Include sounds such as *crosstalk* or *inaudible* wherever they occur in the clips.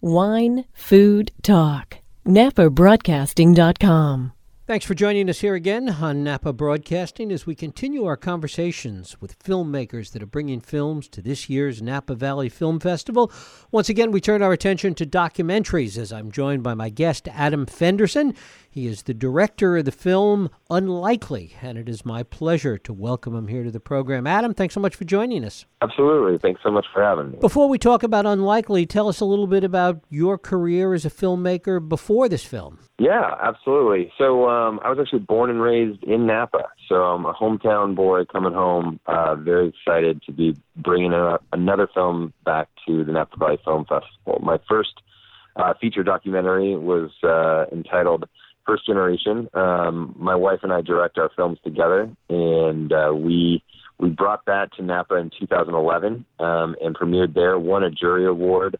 Wine, food, talk. NapaBroadcasting.com. Thanks for joining us here again on Napa Broadcasting as we continue our conversations with filmmakers that are bringing films to this year's Napa Valley Film Festival. Once again, we turn our attention to documentaries as I'm joined by my guest, Adam Fenderson. He is the director of the film Unlikely, and it is my pleasure to welcome him here to the program. Adam, thanks so much for joining us. Absolutely. Thanks so much for having me. Before we talk about Unlikely, tell us a little bit about your career as a filmmaker before this film. Yeah, absolutely. So um, I was actually born and raised in Napa, so I'm a hometown boy coming home. Uh, very excited to be bringing a, another film back to the Napa Valley Film Festival. My first uh, feature documentary was uh, entitled First Generation. Um, my wife and I direct our films together, and uh, we we brought that to Napa in 2011 um, and premiered there. Won a jury award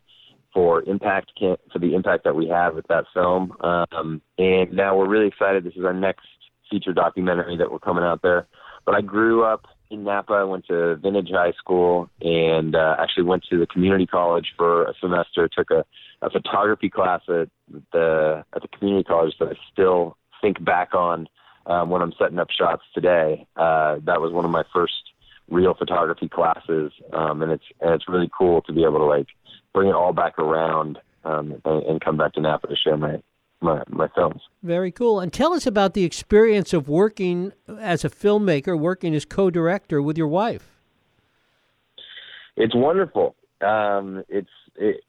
for impact for the impact that we have with that film. Um, and now we're really excited. This is our next feature documentary that we're coming out there. But I grew up in Napa. I went to Vintage High School and uh, actually went to the community college for a semester. Took a, a photography class at the at the community college that I still think back on um, when I'm setting up shots today. Uh, that was one of my first real photography classes, um, and it's and it's really cool to be able to like bring it all back around um, and, and come back to Napa to share my my, my films. Very cool. And tell us about the experience of working as a filmmaker, working as co-director with your wife. It's wonderful. Um, it's it,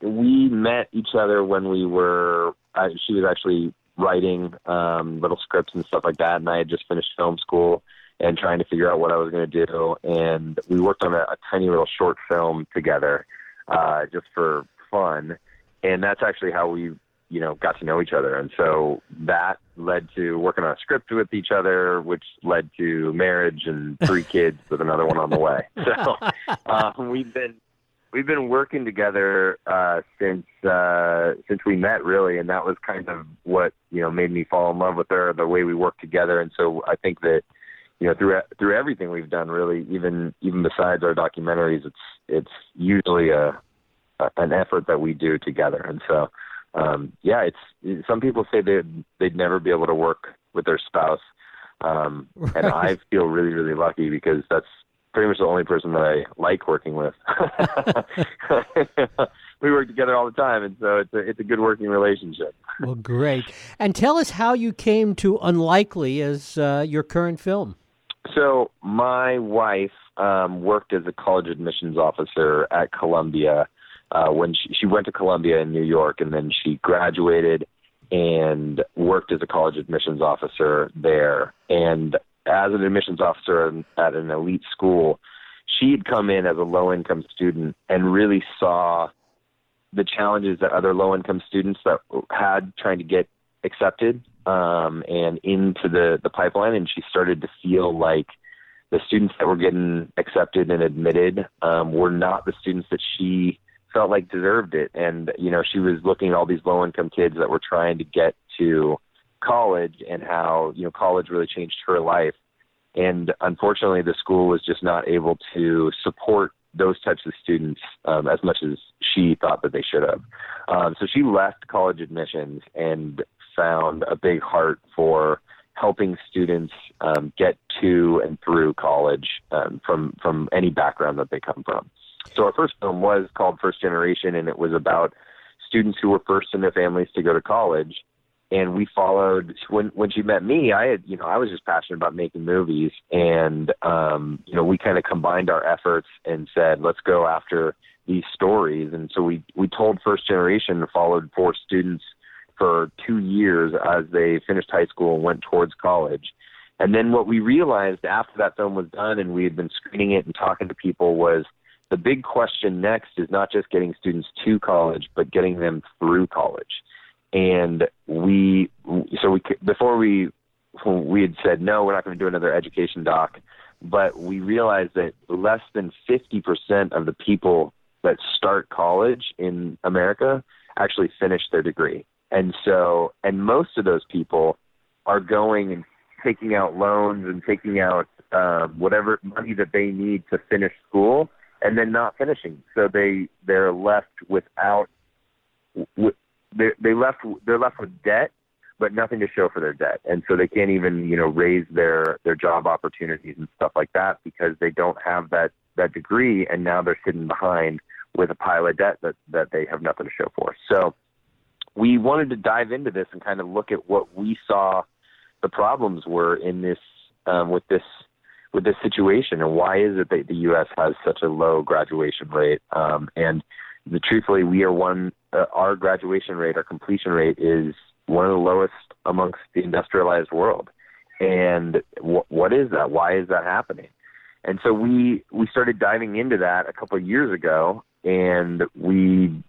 we met each other when we were. Uh, she was actually writing um, little scripts and stuff like that, and I had just finished film school and trying to figure out what I was going to do. And we worked on a, a tiny little short film together, uh, just for fun. And that's actually how we, you know, got to know each other. And so that led to working on a script with each other, which led to marriage and three *laughs* kids with another one on the way. So uh, *laughs* we've been we've been working together uh, since uh, since we met, really, and that was kind of what you know made me fall in love with her, the way we work together. And so I think that you know through through everything we've done, really, even even besides our documentaries, it's it's usually a, a an effort that we do together. And so um, yeah, it's some people say they they'd never be able to work with their spouse. Um, right. and I feel really, really lucky because that's pretty much the only person that I like working with. *laughs* we work together all the time, and so it's a it's a good working relationship. well, great. And tell us how you came to Unlikely as uh, your current film. So my wife um, worked as a college admissions officer at Columbia uh, when she, she went to Columbia in New York, and then she graduated and worked as a college admissions officer there. And as an admissions officer at an elite school, she'd come in as a low income student and really saw the challenges that other low income students that had trying to get accepted um, and into the, the pipeline. And she started to feel like the students that were getting accepted and admitted um, were not the students that she felt like deserved it. And, you know, she was looking at all these low income kids that were trying to get to college and how you know college really changed her life. And unfortunately the school was just not able to support those types of students um, as much as she thought that they should have. Um, so she left college admissions and found a big heart for helping students um, get to and through college um, from from any background that they come from so our first film was called first generation and it was about students who were first in their families to go to college. And we followed when when she met me i had you know i was just passionate about making movies. And um you know we kind of combined our efforts and said let's go after these stories. And so we we told first generation followed four students for two years as they finished high school and went towards college. And then what we realized after that film was done and we had been screening it and talking to people was the big question next is not just getting students to college but getting them through college and we so we before we we had said no, we're not going to do another education doc, but we realized that less than 50% of the people that start college in America actually finish their degree. And so, and most of those people are going and taking out loans and taking out um, whatever money that they need to finish school and then not finishing. So they, they're left without they they left they're left with debt but nothing to show for their debt and so they can't even you know raise their their job opportunities and stuff like that because they don't have that that degree and now they're sitting behind with a pile of debt that that they have nothing to show for so we wanted to dive into this and kind of look at what we saw the problems were in this um, with this with this situation and why is it that the U.S. has such a low graduation rate? Um, and the, truthfully we are one uh, our graduation rate our completion rate is one of the lowest amongst the industrialized world. And wh- what is that? Why is that happening? And so we we started diving into that a couple of years ago and we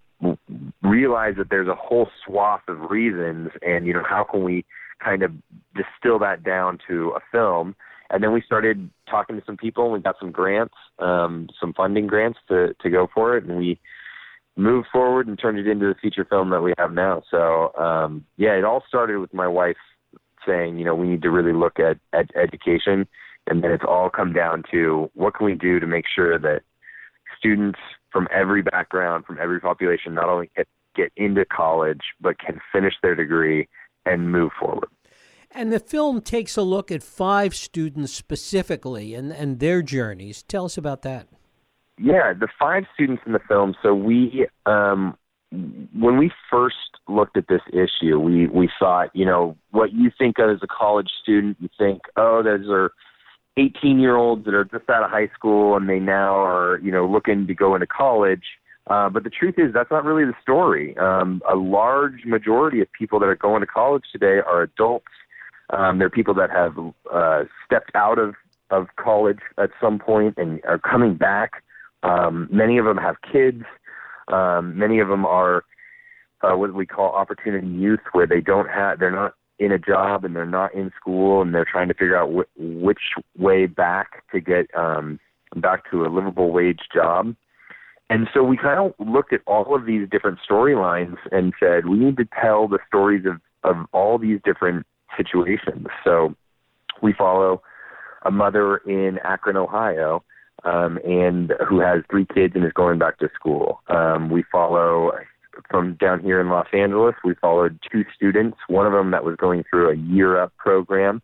realized that there's a whole swath of reasons and you know how can we kind of distill that down to a film and then we started talking to some people and we got some grants um some funding grants to to go for it. And we moved forward and turned it into the feature film that we have now. So um yeah it all started with my wife saying you know we need to really look at, at education. And then it's all come down to what can we do to make sure that students from every background, from every population, not only get, get into college, but can finish their degree and move forward. And the film takes a look at five students specifically and, and their journeys. Tell us about that. Yeah, the five students in the film. So we, um, when we first looked at this issue, we we thought, you know, what you think of as a college student, you think, oh, those are 18 year olds that are just out of high school and they now are, you know, looking to go into college. Uh, but the truth is, that's not really the story. Um, a large majority of people that are going to college today are adults. Um, they're people that have uh, stepped out of, of college at some point and are coming back. Um, many of them have kids. Um, many of them are uh, what we call opportunity youth, where they don't have, they're not in a job and they're not in school and they're trying to figure out wh- which way back to get um, back to a livable wage job. And so we kind of looked at all of these different storylines and said we need to tell the stories of, of all these different situations. So we follow a mother in Akron, Ohio, um, and who has three kids and is going back to school. Um, we follow from down here in Los Angeles. We followed two students, one of them that was going through a year up program,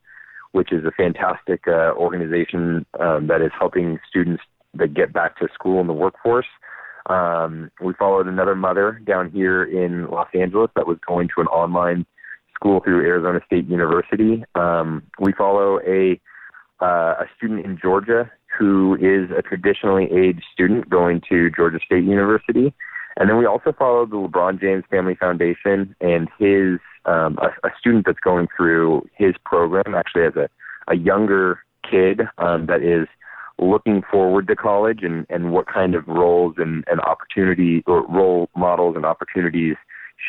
which is a fantastic uh, organization um, that is helping students that get back to school in the workforce. Um, we followed another mother down here in Los Angeles that was going to an online school through Arizona State University. Um, we follow a uh, a student in Georgia who is a traditionally aged student going to Georgia State University. And then we also follow the LeBron James Family Foundation and his um, a, a student that's going through his program actually as a, a younger kid um, that is looking forward to college and, and what kind of roles and, and opportunity or role models and opportunities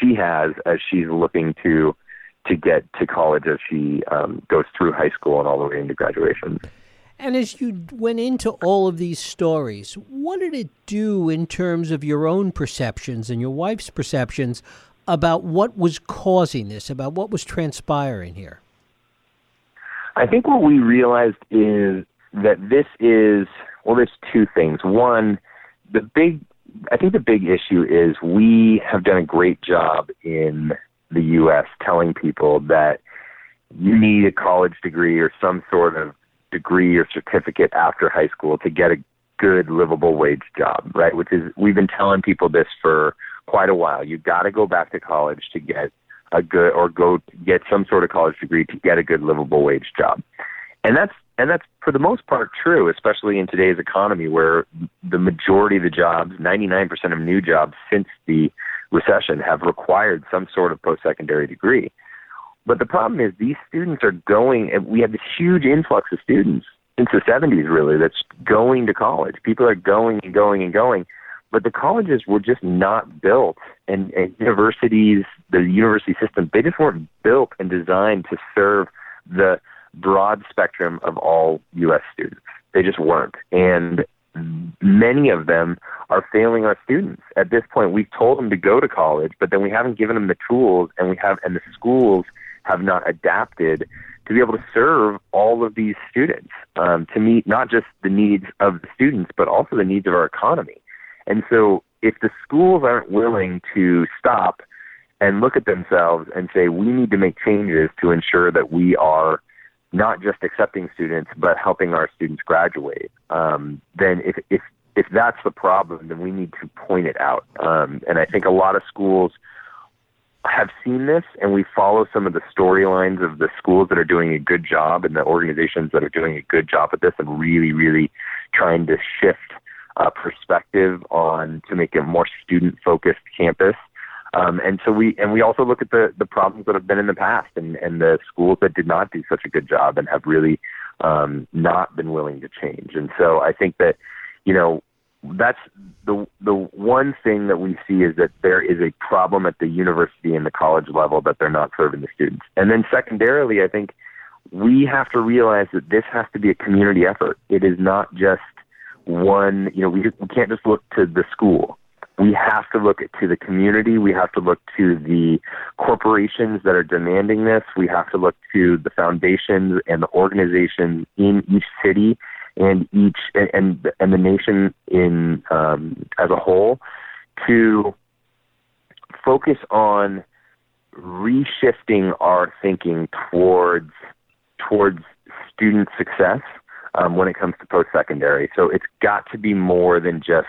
she has as she's looking to to get to college as she um, goes through high school and all the way into graduation. And as you went into all of these stories, what did it do in terms of your own perceptions and your wife's perceptions about what was causing this, about what was transpiring here? I think what we realized is that this is, well, there's two things. One, the big, I think the big issue is we have done a great job in the U.S. telling people that you need a college degree or some sort of degree or certificate after high school to get a good livable wage job, right? Which is we've been telling people this for quite a while. You've got to go back to college to get a good or go get some sort of college degree to get a good livable wage job. And that's and that's for the most part true, especially in today's economy where the majority of the jobs, 99% of new jobs since the recession have required some sort of post-secondary degree. But the problem is these students are going, we have this huge influx of students since the 70s, really, that's going to college. People are going and going and going. But the colleges were just not built, and, and universities, the university system, they just weren't built and designed to serve the broad spectrum of all U.S. students. They just weren't. And many of them are failing our students. At this point, we've told them to go to college, but then we haven't given them the tools, and we have, and the schools have not adapted to be able to serve all of these students um, to meet not just the needs of the students, but also the needs of our economy. And so, if the schools aren't willing to stop and look at themselves and say, we need to make changes to ensure that we are not just accepting students, but helping our students graduate, um, then if, if, if that's the problem, then we need to point it out. Um, and I think a lot of schools have seen this, and we follow some of the storylines of the schools that are doing a good job and the organizations that are doing a good job at this and really, really trying to shift uh, perspective on to make a more student focused campus. Um, and so we and we also look at the the problems that have been in the past and and the schools that did not do such a good job and have really um, not been willing to change. And so I think that you know that's the the one thing that we see is that there is a problem at the university and the college level that they're not serving the students. And then secondarily, I think we have to realize that this has to be a community effort. It is not just one, you know, we, we can't just look to the school. We have to look to the community. We have to look to the corporations that are demanding this. We have to look to the foundations and the organizations in each city and each and and the nation in um, as a whole to focus on reshifting our thinking towards towards student success um, when it comes to post secondary. So it's got to be more than just,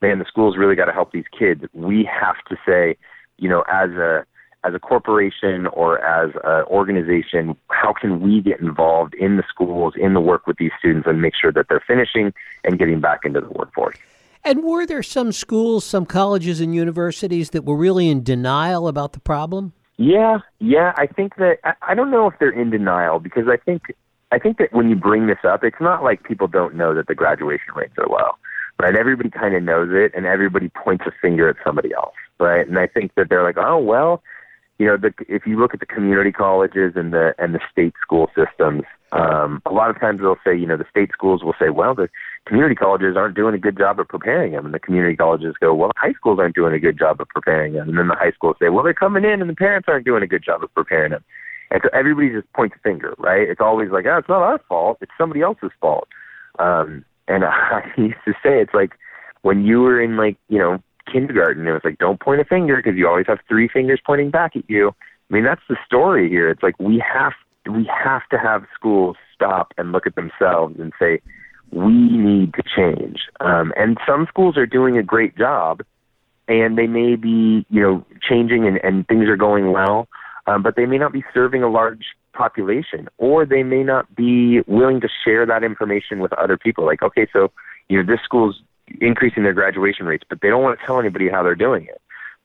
man, the school's really got to help these kids. We have to say, you know, as a as a corporation or as an organization, how can we get involved in the schools, in the work with these students, and make sure that they're finishing and getting back into the workforce? And were there some schools, some colleges and universities that were really in denial about the problem? Yeah, yeah. I think that I, don't know if they're in denial because I think I think that when you bring this up, it's not like people don't know that the graduation rates are low, right? Everybody kind of knows it, and everybody points a finger at somebody else, right? And I think that they're like, oh well, you know, the, if you look at the community colleges and the and the state school systems, um, a lot of times they'll say, you know, the state schools will say, well, the community colleges aren't doing a good job of preparing them, and the community colleges go, well, the high schools aren't doing a good job of preparing them, and then the high schools say, well, they're coming in, and the parents aren't doing a good job of preparing them. And so everybody just points a finger, right? It's always like, oh, it's not our fault. It's somebody else's fault. Um, and *laughs* I used to say, it's like when you were in like, you know, kindergarten, it was like, don't point a finger because you always have three fingers pointing back at you. I mean, that's the story here. It's like we have we have to have schools stop and look at themselves and say, we need to change. Um, and some schools are doing a great job, and they may be, you know, changing and, and things are going well um, but they may not be serving a large population, or they may not be willing to share that information with other people. Like, okay, so you know this school's increasing their graduation rates, but they don't want to tell anybody how they're doing it.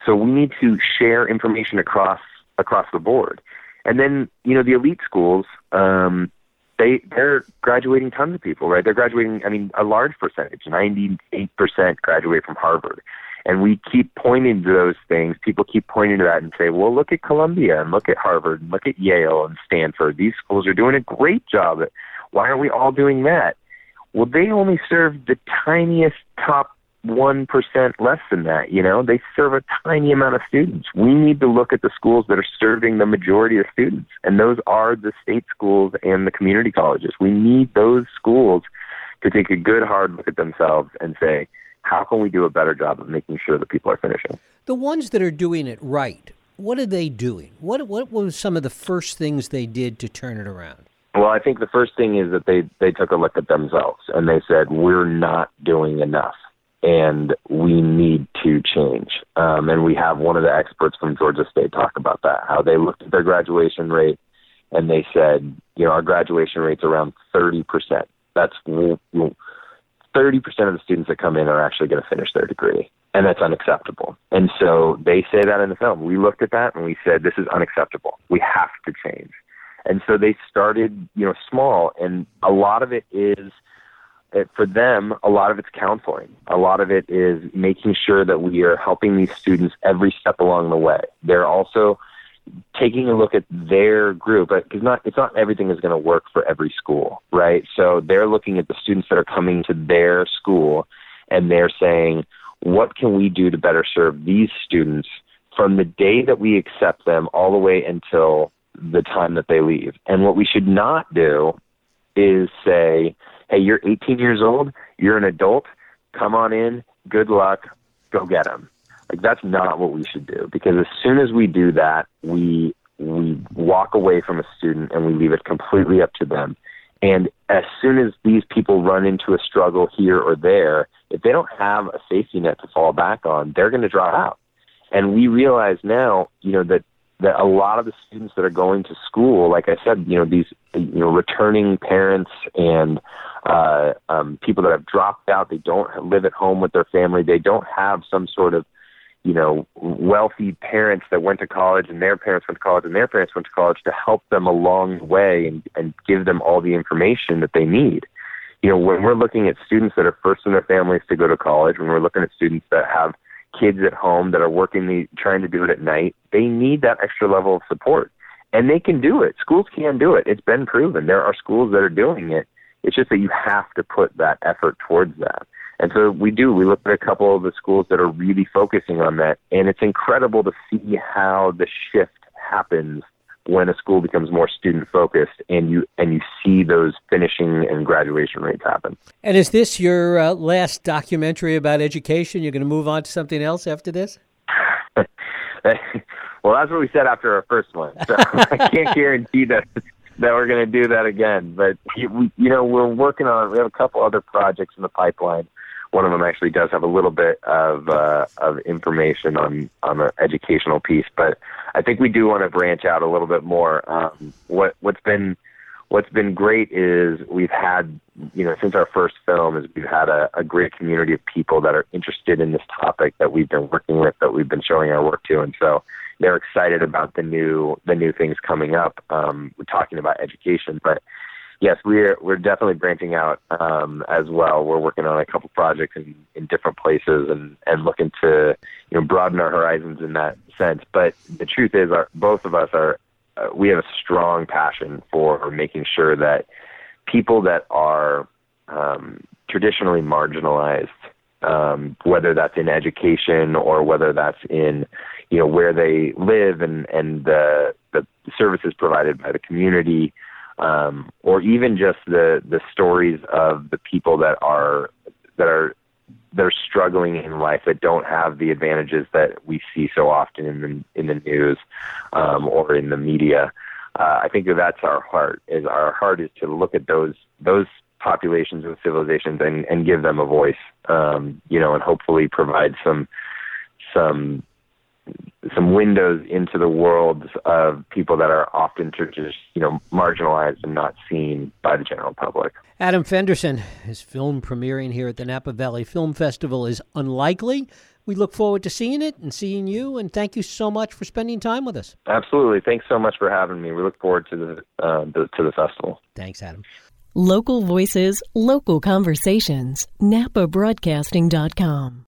So we need to share information across across the board. And then you know the elite schools, um, they they're graduating tons of people, right? They're graduating. I mean, a large percentage, ninety eight percent graduate from Harvard. And we keep pointing to those things. People keep pointing to that and say, well, look at Columbia and look at Harvard and look at Yale and Stanford. These schools are doing a great job. Why aren't we all doing that? Well, they only serve the tiniest top 1% less than that. You know, they serve a tiny amount of students. We need to look at the schools that are serving the majority of students, and those are the state schools and the community colleges. We need those schools to take a good hard look at themselves and say, how can we do a better job of making sure that people are finishing? The ones that are doing it right, what are they doing? What what was some of the first things they did to turn it around? Well, I think the first thing is that they they took a look at themselves and they said we're not doing enough and we need to change. Um, and we have one of the experts from Georgia State talk about that, how they looked at their graduation rate and they said, you know, our graduation rate's around 30%. That's 30% of the students that come in are actually going to finish their degree. And that's unacceptable. And so they say that in the film. We looked at that and we said, this is unacceptable. We have to change. And so they started, you know, small. And a lot of it is, eh, for them, a lot of it's counseling. A lot of it is making sure that we are helping these students every step along the way. They're also taking a look at their group because not it's not everything is going to work for every school right so they're looking at the students that are coming to their school and they're saying what can we do to better serve these students from the day that we accept them all the way until the time that they leave and what we should not do is say hey you're 18 years old you're an adult come on in good luck go get them Like that's not what we should do because as soon as we do that, we we walk away from a student and we leave it completely up to them. And as soon as these people run into a struggle here or there, if they don't have a safety net to fall back on, they're going to drop out. And we realize now, you know, that that a lot of the students that are going to school, like I said, you know, these you know returning parents and uh, um, people that have dropped out, they don't live at home with their family, they don't have some sort of you know, wealthy parents that went to college and their parents went to college and their parents went to college to help them along the way and, and give them all the information that they need. You know, when we're looking at students that are first in their families to go to college, when we're looking at students that have kids at home that are working the trying to do it at night, they need that extra level of support. And they can do it. Schools can do it. It's been proven. There are schools that are doing it. It's just that you have to put that effort towards that. And so we do. We look at a couple of the schools that are really focusing on that, and it's incredible to see how the shift happens when a school becomes more student focused and you and you see those finishing and graduation rates happen. And is this your uh, last documentary about education? You're going to move on to something else after this? *laughs* well, that's what we said after our first one. So *laughs* I can't guarantee that that we're going to do that again. But you, you know, we're working on. We have a couple other projects in the pipeline one of them actually does have a little bit of uh, of information on on the educational piece, but I think we do want to branch out a little bit more. Um, what what's been what's been great is we've had you know since our first film is we've had a, a great community of people that are interested in this topic that we've been working with that we've been showing our work to, and so they're excited about the new the new things coming up. Um, we're talking about education, but yes, we're we're definitely branching out um, as well. We're working on a couple projects in, in different places and and looking to you know broaden our horizons in that sense. But the truth is, our both of us are uh, we have a strong passion for making sure that people that are um, traditionally marginalized, um, whether that's in education or whether that's in you know where they live and and the the services provided by the community um, or even just the the stories of the people that are that are that are struggling in life that don't have the advantages that we see so often in the in the news um, or in the media. Uh, I think that that's our heart. Is our heart is to look at those those populations and civilizations and and give them a voice. Um, you know, and hopefully provide some some some windows into the worlds of people that are often just you know marginalized and not seen by the general public. Adam Fenderson, his film premiering here at the Napa Valley Film Festival is unlikely. We look forward to seeing it and seeing you, and thank you so much for spending time with us. Absolutely, thanks so much for having me. We look forward to the, uh, the to the festival. Thanks, Adam. Local voices, local conversations. NapaBroadcasting.com.